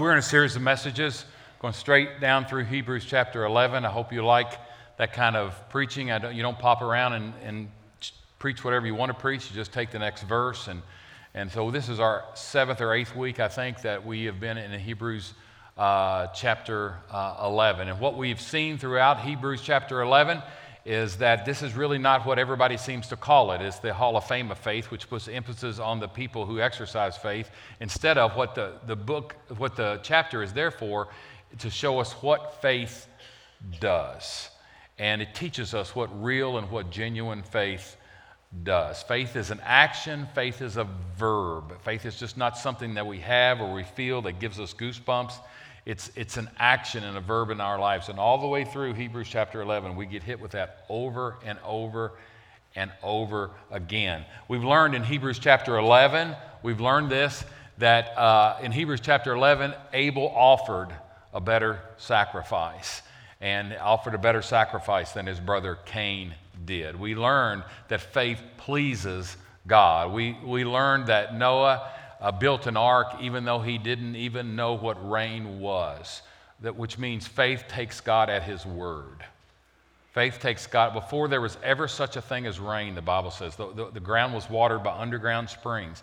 We're in a series of messages going straight down through Hebrews chapter 11. I hope you like that kind of preaching. Don't, you don't pop around and, and preach whatever you want to preach, you just take the next verse. And, and so this is our seventh or eighth week, I think, that we have been in Hebrews uh, chapter uh, 11. And what we've seen throughout Hebrews chapter 11 is that this is really not what everybody seems to call it. It's the Hall of Fame of faith, which puts emphasis on the people who exercise faith instead of what the, the book, what the chapter is there for, to show us what faith does. And it teaches us what real and what genuine faith does. Faith is an action, faith is a verb. Faith is just not something that we have or we feel that gives us goosebumps. It's, it's an action and a verb in our lives. And all the way through Hebrews chapter 11, we get hit with that over and over and over again. We've learned in Hebrews chapter 11, we've learned this, that uh, in Hebrews chapter 11, Abel offered a better sacrifice and offered a better sacrifice than his brother Cain did. We learned that faith pleases God. We, we learned that Noah uh, built an ark even though he didn't even know what rain was, that, which means faith takes God at his word. Faith takes God, before there was ever such a thing as rain, the Bible says, the, the, the ground was watered by underground springs.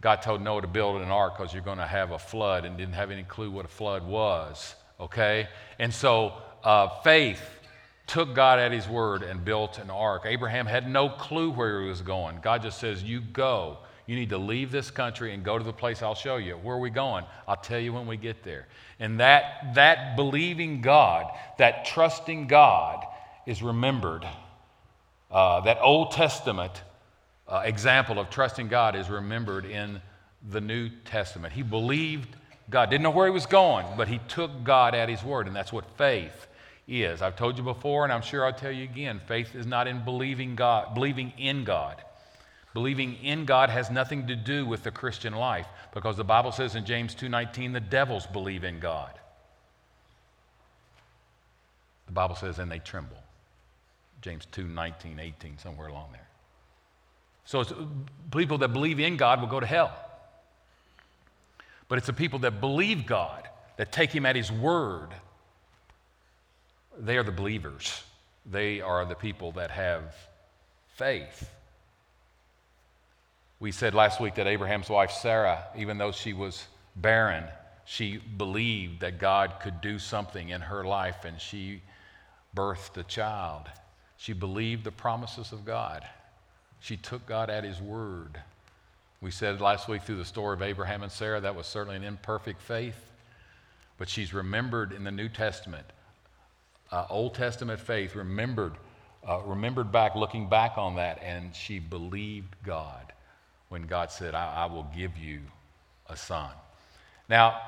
God told Noah to build an ark because you're going to have a flood and didn't have any clue what a flood was, okay? And so uh, faith took God at his word and built an ark. Abraham had no clue where he was going. God just says, You go. You need to leave this country and go to the place I'll show you. Where are we going? I'll tell you when we get there. And that, that believing God, that trusting God is remembered. Uh, that Old Testament uh, example of trusting God is remembered in the New Testament. He believed God, didn't know where he was going, but he took God at his word, and that's what faith is. I've told you before, and I'm sure I'll tell you again faith is not in believing God, believing in God. Believing in God has nothing to do with the Christian life because the Bible says in James 2:19 the devils believe in God. The Bible says and they tremble. James 2:19, 18 somewhere along there. So people that believe in God will go to hell. But it's the people that believe God, that take him at his word. They are the believers. They are the people that have faith. We said last week that Abraham's wife Sarah, even though she was barren, she believed that God could do something in her life and she birthed a child. She believed the promises of God. She took God at His word. We said last week through the story of Abraham and Sarah, that was certainly an imperfect faith, but she's remembered in the New Testament. Uh, Old Testament faith remembered, uh, remembered back, looking back on that, and she believed God when God said, I, I will give you a son. Now,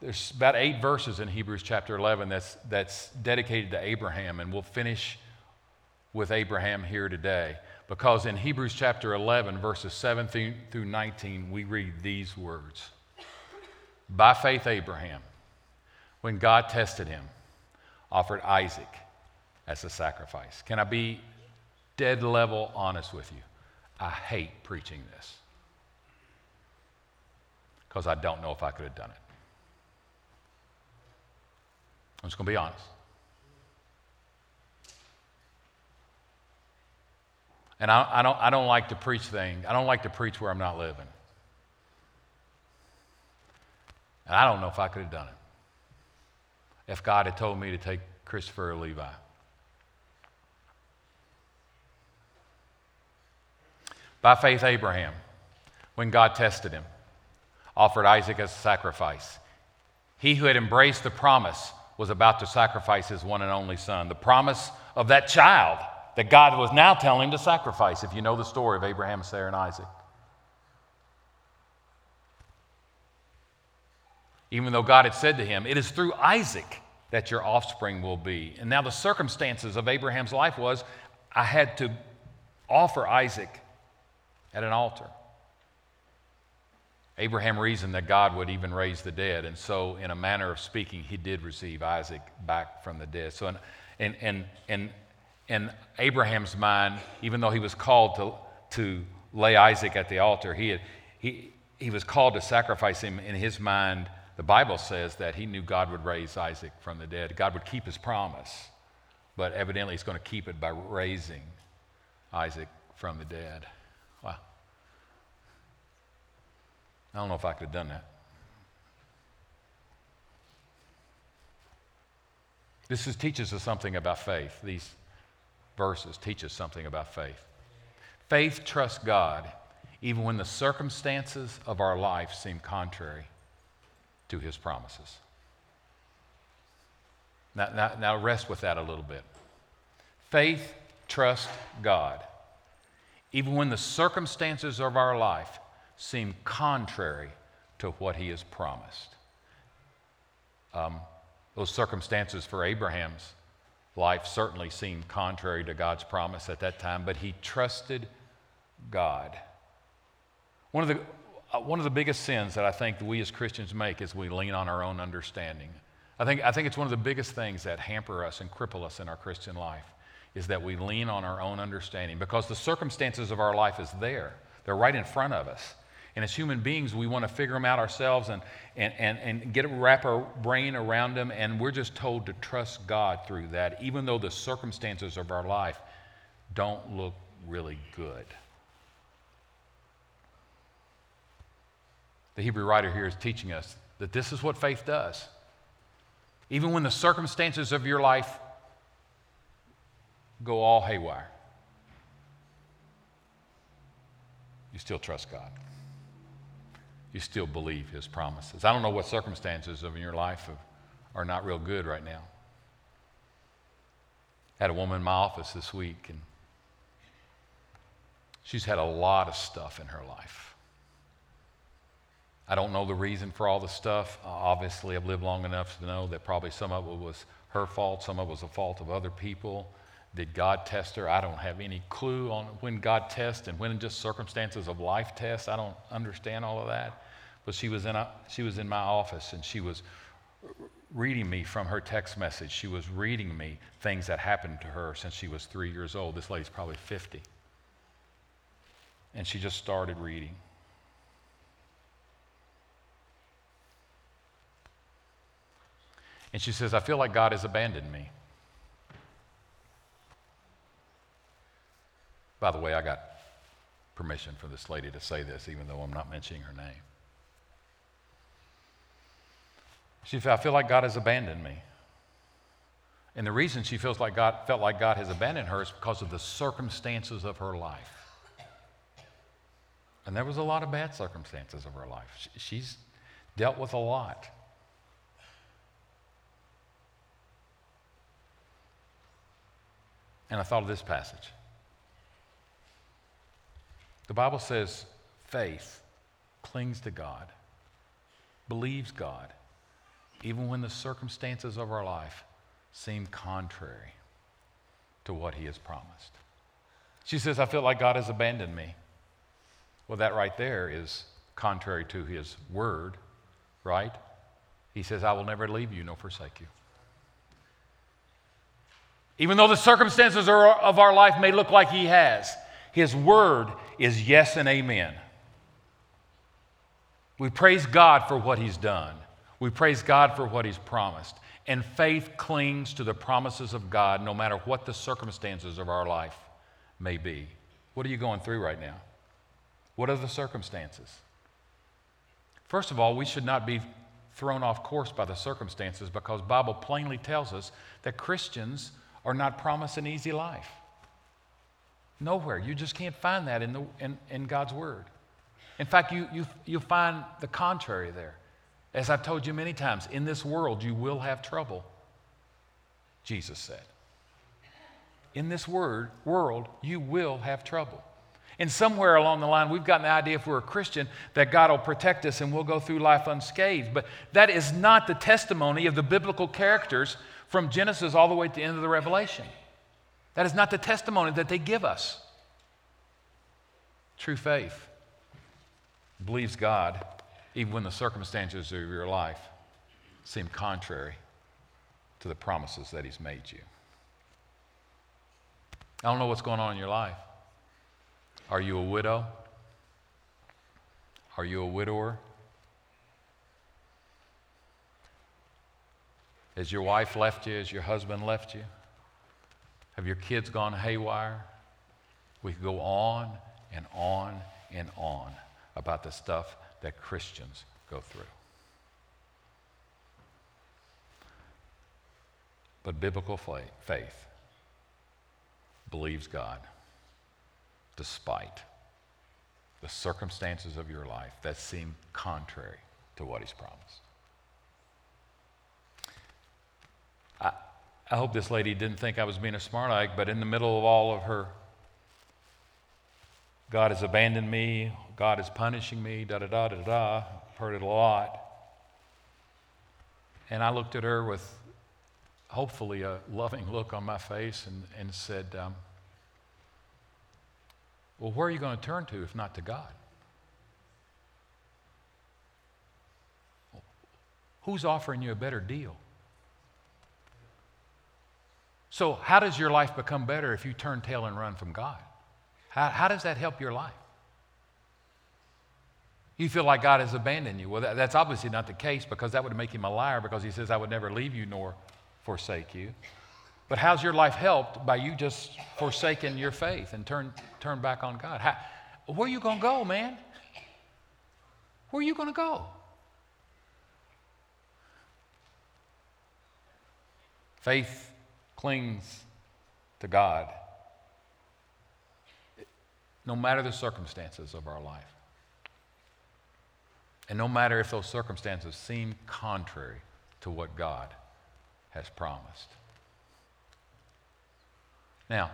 there's about eight verses in Hebrews chapter 11 that's, that's dedicated to Abraham, and we'll finish with Abraham here today. Because in Hebrews chapter 11, verses 7 through 19, we read these words By faith, Abraham, when God tested him, offered Isaac as a sacrifice. Can I be dead level honest with you? I hate preaching this because I don't know if I could have done it. I'm just going to be honest. And I, I, don't, I don't like to preach things. I don't like to preach where I'm not living. And I don't know if I could have done it if God had told me to take Christopher or Levi. By faith, Abraham, when God tested him, offered Isaac as a sacrifice. He who had embraced the promise was about to sacrifice his one and only son, the promise of that child that God was now telling him to sacrifice, if you know the story of Abraham, Sarah, and Isaac. Even though God had said to him, It is through Isaac that your offspring will be. And now the circumstances of Abraham's life was I had to offer Isaac at an altar. Abraham reasoned that God would even raise the dead, and so, in a manner of speaking, he did receive Isaac back from the dead. So, in, in, in, in, in Abraham's mind, even though he was called to, to lay Isaac at the altar, he, had, he, he was called to sacrifice him. In his mind, The Bible says that he knew God would raise Isaac from the dead. God would keep his promise, but evidently he's going to keep it by raising Isaac from the dead. I don't know if I could have done that. This is, teaches us something about faith. These verses teach us something about faith. Faith trusts God even when the circumstances of our life seem contrary to his promises. Now, now, now rest with that a little bit. Faith trusts God even when the circumstances of our life seem contrary to what he has promised. Um, those circumstances for Abraham's life certainly seemed contrary to God's promise at that time, but he trusted God. One of the, uh, one of the biggest sins that I think we as Christians make is we lean on our own understanding. I think, I think it's one of the biggest things that hamper us and cripple us in our Christian life is that we lean on our own understanding because the circumstances of our life is there. They're right in front of us. And as human beings, we want to figure them out ourselves and, and, and, and get wrap our brain around them. And we're just told to trust God through that, even though the circumstances of our life don't look really good. The Hebrew writer here is teaching us that this is what faith does. Even when the circumstances of your life go all haywire, you still trust God. You still believe His promises. I don't know what circumstances of in your life are not real good right now. I had a woman in my office this week, and she's had a lot of stuff in her life. I don't know the reason for all the stuff. Uh, obviously, I've lived long enough to know that probably some of it was her fault, some of it was the fault of other people. Did God test her? I don't have any clue on when God tests and when just circumstances of life tests. I don't understand all of that. But she was in, a, she was in my office and she was reading me from her text message. She was reading me things that happened to her since she was three years old. This lady's probably 50. And she just started reading. And she says, I feel like God has abandoned me. By the way, I got permission for this lady to say this, even though I'm not mentioning her name. She said, I feel like God has abandoned me. And the reason she feels like God felt like God has abandoned her is because of the circumstances of her life. And there was a lot of bad circumstances of her life. She's dealt with a lot. And I thought of this passage. The Bible says faith clings to God, believes God, even when the circumstances of our life seem contrary to what He has promised. She says, I feel like God has abandoned me. Well, that right there is contrary to His word, right? He says, I will never leave you nor forsake you. Even though the circumstances of our life may look like He has, His word is yes and amen. We praise God for what He's done. We praise God for what He's promised. And faith clings to the promises of God no matter what the circumstances of our life may be. What are you going through right now? What are the circumstances? First of all, we should not be thrown off course by the circumstances because Bible plainly tells us that Christians are not promised an easy life. Nowhere. You just can't find that in, the, in, in God's Word. In fact, you, you, you find the contrary there. As I've told you many times, in this world you will have trouble, Jesus said. In this word, world, you will have trouble. And somewhere along the line, we've gotten the idea if we're a Christian that God will protect us and we'll go through life unscathed. But that is not the testimony of the biblical characters from Genesis all the way to the end of the Revelation. That is not the testimony that they give us. True faith believes God even when the circumstances of your life seem contrary to the promises that He's made you. I don't know what's going on in your life. Are you a widow? Are you a widower? Has your wife left you? Has your husband left you? Have your kids gone haywire? We could go on and on and on about the stuff that Christians go through. But biblical faith believes God despite the circumstances of your life that seem contrary to what He's promised. I hope this lady didn't think I was being a smart aleck, but in the middle of all of her, God has abandoned me, God is punishing me, da da da da da, heard it a lot. And I looked at her with hopefully a loving look on my face and, and said, um, Well, where are you going to turn to if not to God? Who's offering you a better deal? So, how does your life become better if you turn tail and run from God? How, how does that help your life? You feel like God has abandoned you. Well, that, that's obviously not the case because that would make him a liar because he says, I would never leave you nor forsake you. But how's your life helped by you just forsaking your faith and turn, turn back on God? How, where are you going to go, man? Where are you going to go? Faith clings to God no matter the circumstances of our life. And no matter if those circumstances seem contrary to what God has promised. Now,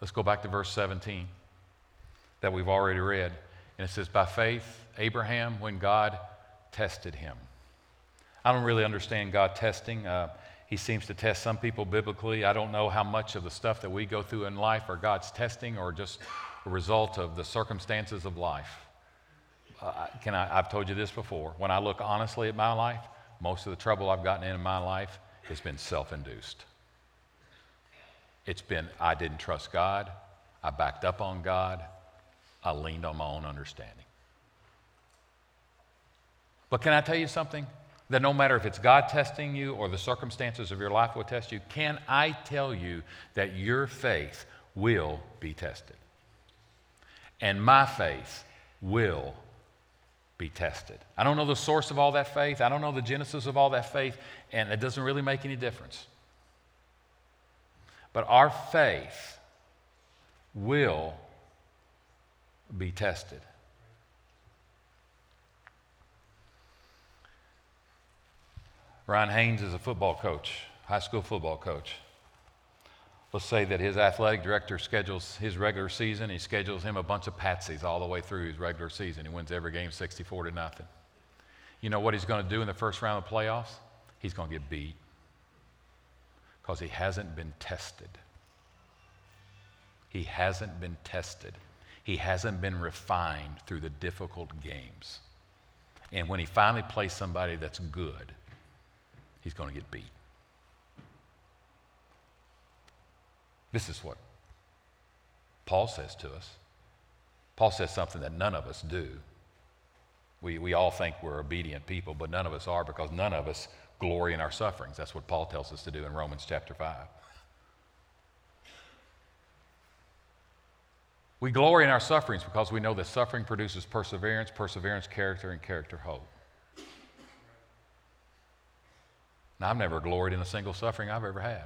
let's go back to verse 17 that we've already read. And it says, By faith, Abraham, when God tested him. I don't really understand God testing. Uh, he seems to test some people biblically. I don't know how much of the stuff that we go through in life are God's testing or just a result of the circumstances of life. Uh, can I, I've told you this before. When I look honestly at my life, most of the trouble I've gotten in in my life has been self induced. It's been, I didn't trust God, I backed up on God, I leaned on my own understanding. But can I tell you something? That no matter if it's God testing you or the circumstances of your life will test you, can I tell you that your faith will be tested? And my faith will be tested. I don't know the source of all that faith. I don't know the genesis of all that faith, and it doesn't really make any difference. But our faith will be tested. Ryan Haynes is a football coach, high school football coach. Let's say that his athletic director schedules his regular season. He schedules him a bunch of patsies all the way through his regular season. He wins every game 64 to nothing. You know what he's going to do in the first round of playoffs? He's going to get beat because he hasn't been tested. He hasn't been tested. He hasn't been refined through the difficult games. And when he finally plays somebody that's good, he's going to get beat. This is what Paul says to us. Paul says something that none of us do. We, we all think we're obedient people, but none of us are because none of us glory in our sufferings. That's what Paul tells us to do in Romans chapter 5. We glory in our sufferings because we know that suffering produces perseverance, perseverance, character, and character, hope. Now, I've never gloried in a single suffering I've ever had.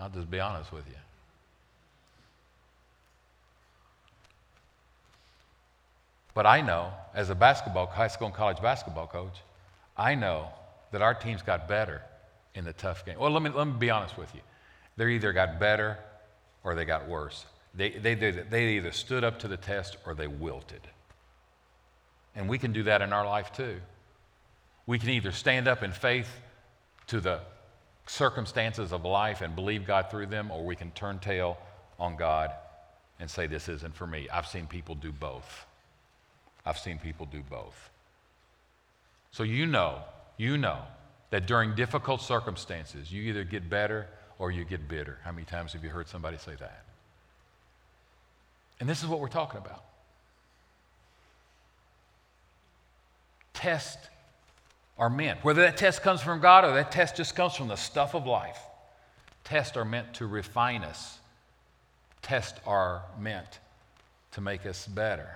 I'll just be honest with you. But I know, as a basketball, high school and college basketball coach, I know that our teams got better in the tough game. Well, let me, let me be honest with you. They either got better or they got worse. They, they, they either stood up to the test or they wilted. And we can do that in our life too. We can either stand up in faith to the circumstances of life and believe God through them, or we can turn tail on God and say, This isn't for me. I've seen people do both. I've seen people do both. So you know, you know that during difficult circumstances, you either get better or you get bitter. How many times have you heard somebody say that? And this is what we're talking about. Are meant, whether that test comes from God or that test just comes from the stuff of life, tests are meant to refine us. Tests are meant to make us better.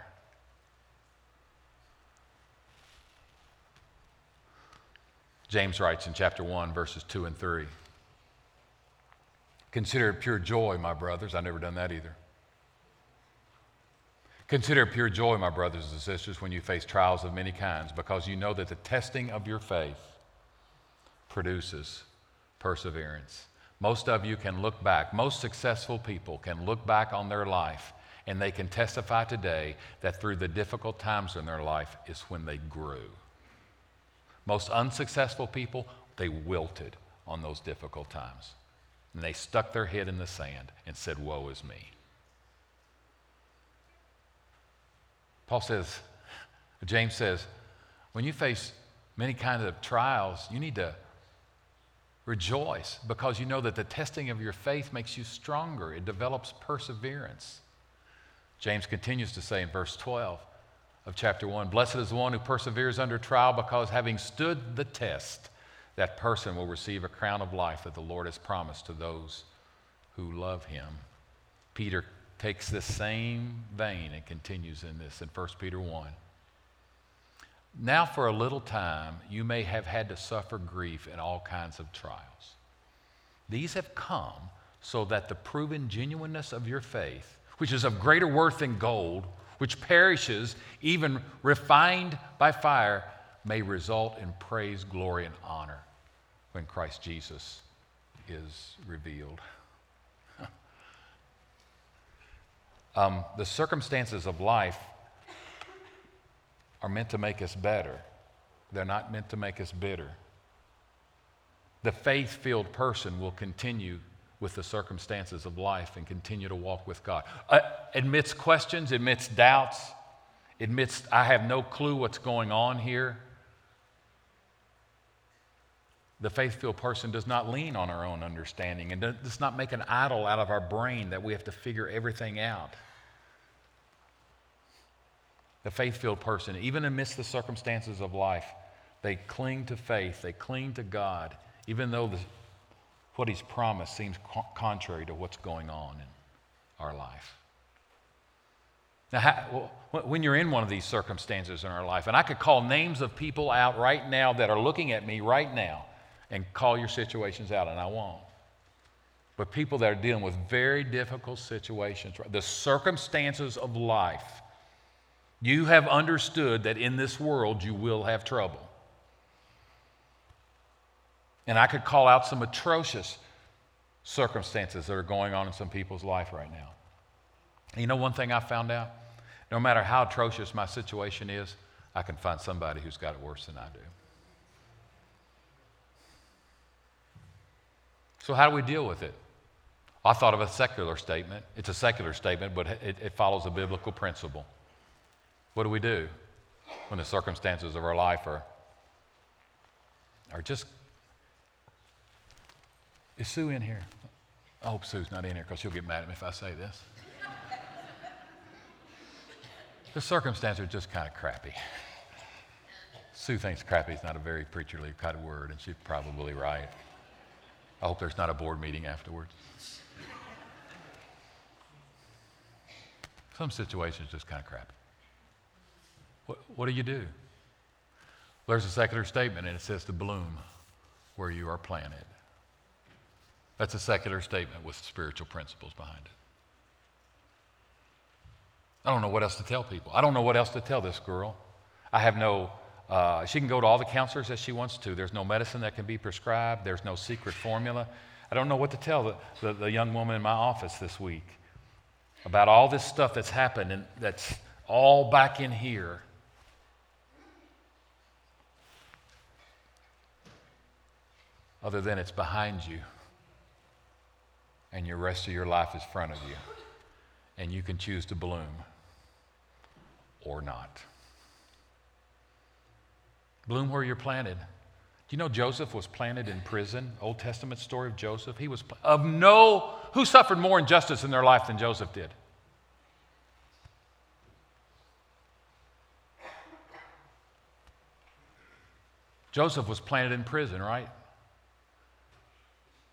James writes in chapter 1, verses 2 and 3. Consider it pure joy, my brothers. I've never done that either. Consider pure joy, my brothers and sisters, when you face trials of many kinds, because you know that the testing of your faith produces perseverance. Most of you can look back, most successful people can look back on their life and they can testify today that through the difficult times in their life is when they grew. Most unsuccessful people, they wilted on those difficult times. And they stuck their head in the sand and said, Woe is me. Paul says, James says, when you face many kinds of trials, you need to rejoice because you know that the testing of your faith makes you stronger. It develops perseverance. James continues to say in verse 12 of chapter 1 Blessed is the one who perseveres under trial because having stood the test, that person will receive a crown of life that the Lord has promised to those who love him. Peter takes this same vein and continues in this in 1 Peter 1. Now, for a little time, you may have had to suffer grief in all kinds of trials. These have come so that the proven genuineness of your faith, which is of greater worth than gold, which perishes, even refined by fire, may result in praise, glory, and honor when Christ Jesus is revealed. Um, the circumstances of life are meant to make us better, they're not meant to make us bitter. The faith filled person will continue with the circumstances of life and continue to walk with God. Uh, admits questions, admits doubts, admits, I have no clue what's going on here. The faith filled person does not lean on our own understanding and does not make an idol out of our brain that we have to figure everything out the faith filled person, even amidst the circumstances of life, they cling to faith, they cling to God, even though the, what He's promised seems co- contrary to what's going on in our life. Now, how, when you're in one of these circumstances in our life, and I could call names of people out right now that are looking at me right now and call your situations out, and I won't. But people that are dealing with very difficult situations, the circumstances of life you have understood that in this world you will have trouble. And I could call out some atrocious circumstances that are going on in some people's life right now. You know, one thing I found out? No matter how atrocious my situation is, I can find somebody who's got it worse than I do. So, how do we deal with it? I thought of a secular statement. It's a secular statement, but it, it follows a biblical principle. What do we do when the circumstances of our life are, are just. Is Sue in here? I hope Sue's not in here because she'll get mad at me if I say this. the circumstances are just kind of crappy. Sue thinks crappy is not a very preacherly kind of word, and she's probably right. I hope there's not a board meeting afterwards. Some situations just kind of crappy. What, what do you do? There's a secular statement, and it says to bloom where you are planted. That's a secular statement with spiritual principles behind it. I don't know what else to tell people. I don't know what else to tell this girl. I have no, uh, she can go to all the counselors that she wants to. There's no medicine that can be prescribed, there's no secret formula. I don't know what to tell the, the, the young woman in my office this week about all this stuff that's happened and that's all back in here. Other than it's behind you and your rest of your life is front of you. And you can choose to bloom or not. Bloom where you're planted. Do you know Joseph was planted in prison? Old Testament story of Joseph. He was of no, who suffered more injustice in their life than Joseph did? Joseph was planted in prison, right?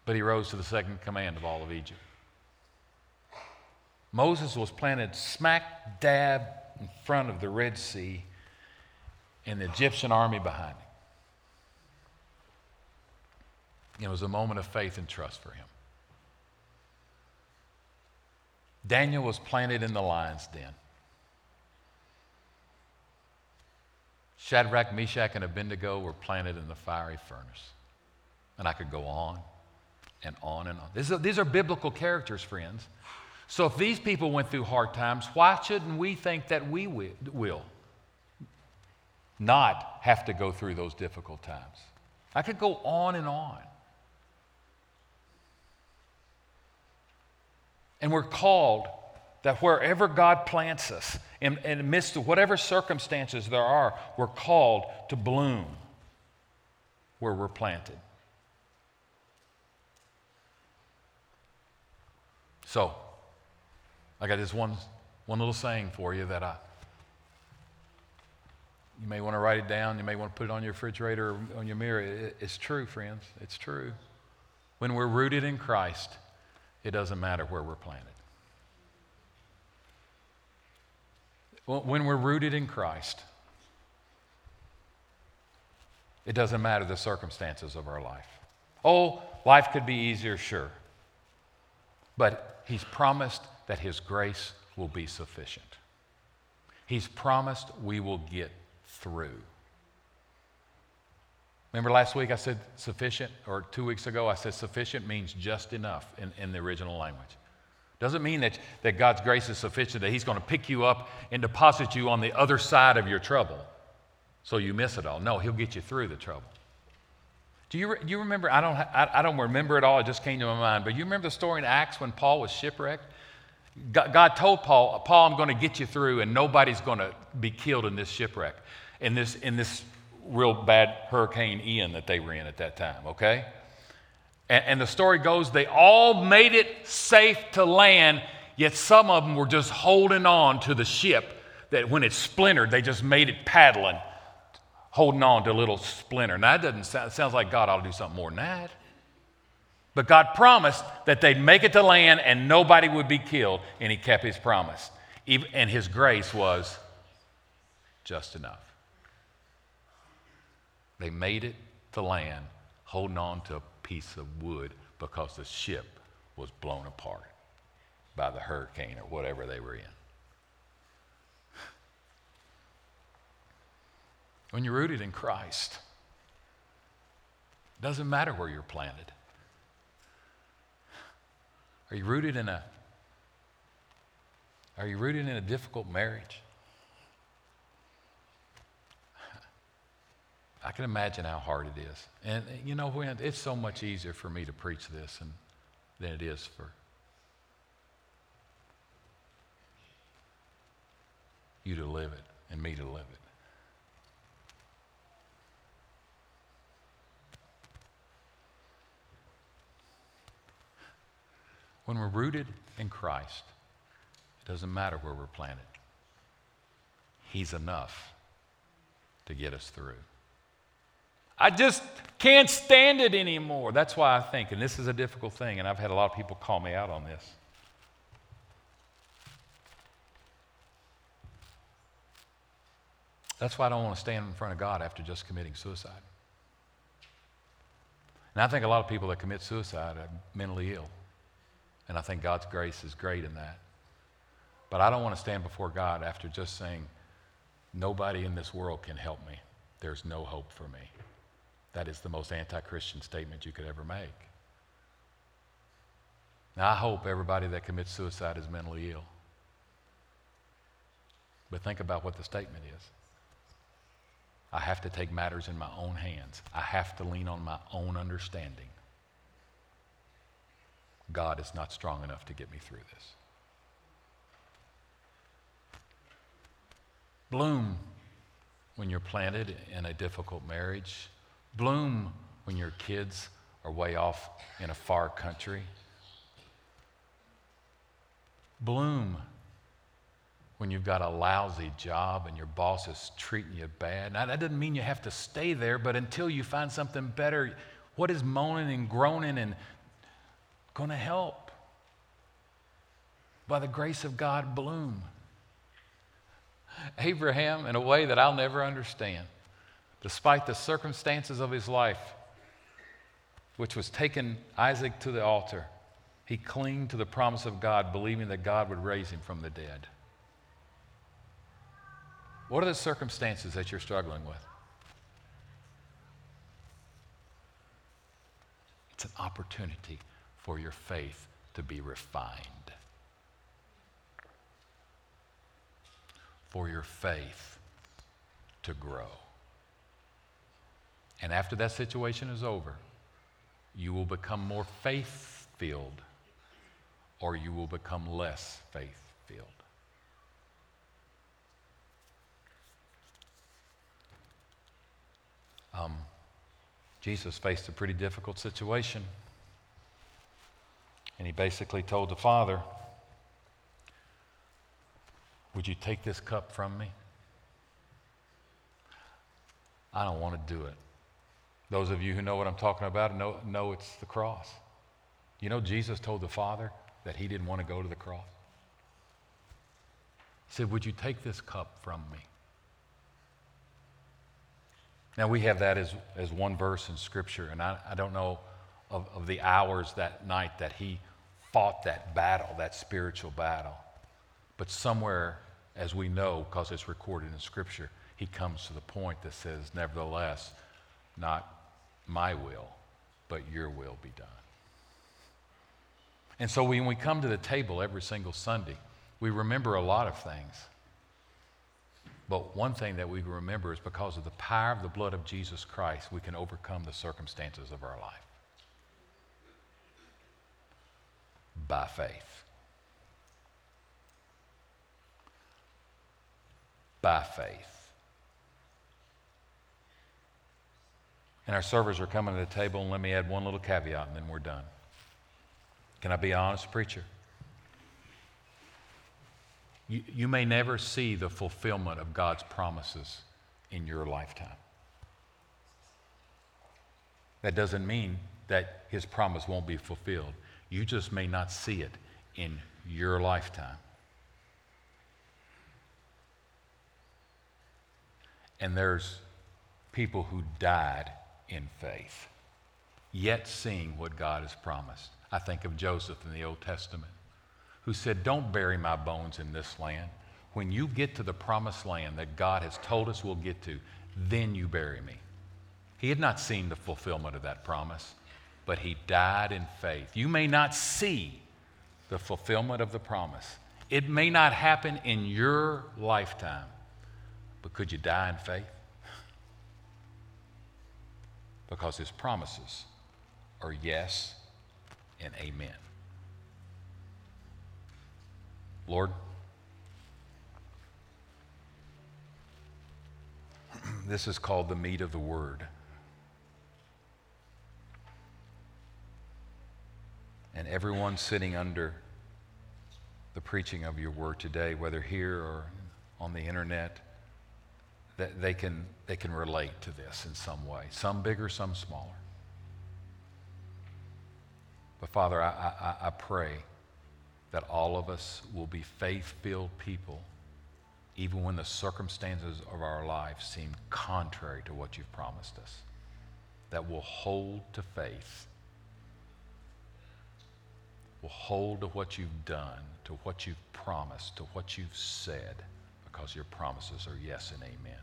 But he rose to the second command of all of Egypt. Moses was planted smack dab in front of the Red Sea and the Egyptian army behind him. It was a moment of faith and trust for him. Daniel was planted in the lion's den. Shadrach, Meshach, and Abednego were planted in the fiery furnace. And I could go on and on and on. These are, these are biblical characters, friends. So if these people went through hard times, why shouldn't we think that we will not have to go through those difficult times? I could go on and on. And we're called that wherever God plants us, in, in the midst of whatever circumstances there are, we're called to bloom where we're planted. So, I got this one, one little saying for you that I, you may want to write it down. You may want to put it on your refrigerator or on your mirror. It, it's true, friends. It's true. When we're rooted in Christ, it doesn't matter where we're planted. When we're rooted in Christ, it doesn't matter the circumstances of our life. Oh, life could be easier, sure. But He's promised that His grace will be sufficient. He's promised we will get through. Remember last week I said sufficient, or two weeks ago I said sufficient means just enough in, in the original language. Doesn't mean that, that God's grace is sufficient, that He's going to pick you up and deposit you on the other side of your trouble so you miss it all. No, He'll get you through the trouble. Do you, you remember? I don't, I, I don't remember it all, it just came to my mind, but you remember the story in Acts when Paul was shipwrecked? God, God told Paul, Paul, I'm going to get you through, and nobody's going to be killed in this shipwreck, in this, in this real bad Hurricane Ian that they were in at that time, okay? And, and the story goes they all made it safe to land, yet some of them were just holding on to the ship that when it splintered, they just made it paddling, holding on to a little splinter. Now, that doesn't sound, sounds like God ought to do something more than that. But God promised that they'd make it to land and nobody would be killed, and He kept His promise. And His grace was just enough. They made it to land holding on to a piece of wood because the ship was blown apart by the hurricane or whatever they were in. When you're rooted in Christ, it doesn't matter where you're planted. Are you rooted in a Are you rooted in a difficult marriage? I can imagine how hard it is. And you know, when it's so much easier for me to preach this and, than it is for you to live it and me to live it. When we're rooted in Christ, it doesn't matter where we're planted. He's enough to get us through. I just can't stand it anymore. That's why I think, and this is a difficult thing, and I've had a lot of people call me out on this. That's why I don't want to stand in front of God after just committing suicide. And I think a lot of people that commit suicide are mentally ill. And I think God's grace is great in that. But I don't want to stand before God after just saying, nobody in this world can help me. There's no hope for me. That is the most anti Christian statement you could ever make. Now, I hope everybody that commits suicide is mentally ill. But think about what the statement is. I have to take matters in my own hands. I have to lean on my own understanding. God is not strong enough to get me through this. Bloom when you're planted in a difficult marriage Bloom when your kids are way off in a far country. Bloom when you've got a lousy job and your boss is treating you bad. Now, that doesn't mean you have to stay there, but until you find something better, what is moaning and groaning and going to help? By the grace of God, bloom. Abraham, in a way that I'll never understand, despite the circumstances of his life, which was taking Isaac to the altar, he clung to the promise of God, believing that God would raise him from the dead. What are the circumstances that you're struggling with? It's an opportunity for your faith to be refined, for your faith to grow. And after that situation is over, you will become more faith filled or you will become less faith filled. Um, Jesus faced a pretty difficult situation. And he basically told the Father, Would you take this cup from me? I don't want to do it. Those of you who know what I'm talking about know, know it's the cross. You know, Jesus told the Father that he didn't want to go to the cross. He said, Would you take this cup from me? Now, we have that as, as one verse in Scripture, and I, I don't know of, of the hours that night that he fought that battle, that spiritual battle. But somewhere, as we know, because it's recorded in Scripture, he comes to the point that says, Nevertheless, not my will, but your will be done. And so when we come to the table every single Sunday, we remember a lot of things. But one thing that we remember is because of the power of the blood of Jesus Christ, we can overcome the circumstances of our life by faith. By faith. And our servers are coming to the table, and let me add one little caveat, and then we're done. Can I be honest, preacher? You, you may never see the fulfillment of God's promises in your lifetime. That doesn't mean that his promise won't be fulfilled. You just may not see it in your lifetime. And there's people who died in faith, yet seeing what God has promised. I think of Joseph in the Old Testament who said, Don't bury my bones in this land. When you get to the promised land that God has told us we'll get to, then you bury me. He had not seen the fulfillment of that promise, but he died in faith. You may not see the fulfillment of the promise, it may not happen in your lifetime, but could you die in faith? Because his promises are yes and amen. Lord, this is called the meat of the word. And everyone sitting under the preaching of your word today, whether here or on the internet, that they can, they can relate to this in some way, some bigger, some smaller. But Father, I, I, I pray that all of us will be faith filled people, even when the circumstances of our lives seem contrary to what you've promised us. That will hold to faith, will hold to what you've done, to what you've promised, to what you've said, because your promises are yes and amen.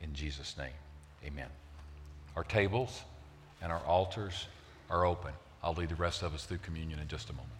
In Jesus' name, amen. Our tables and our altars are open. I'll lead the rest of us through communion in just a moment.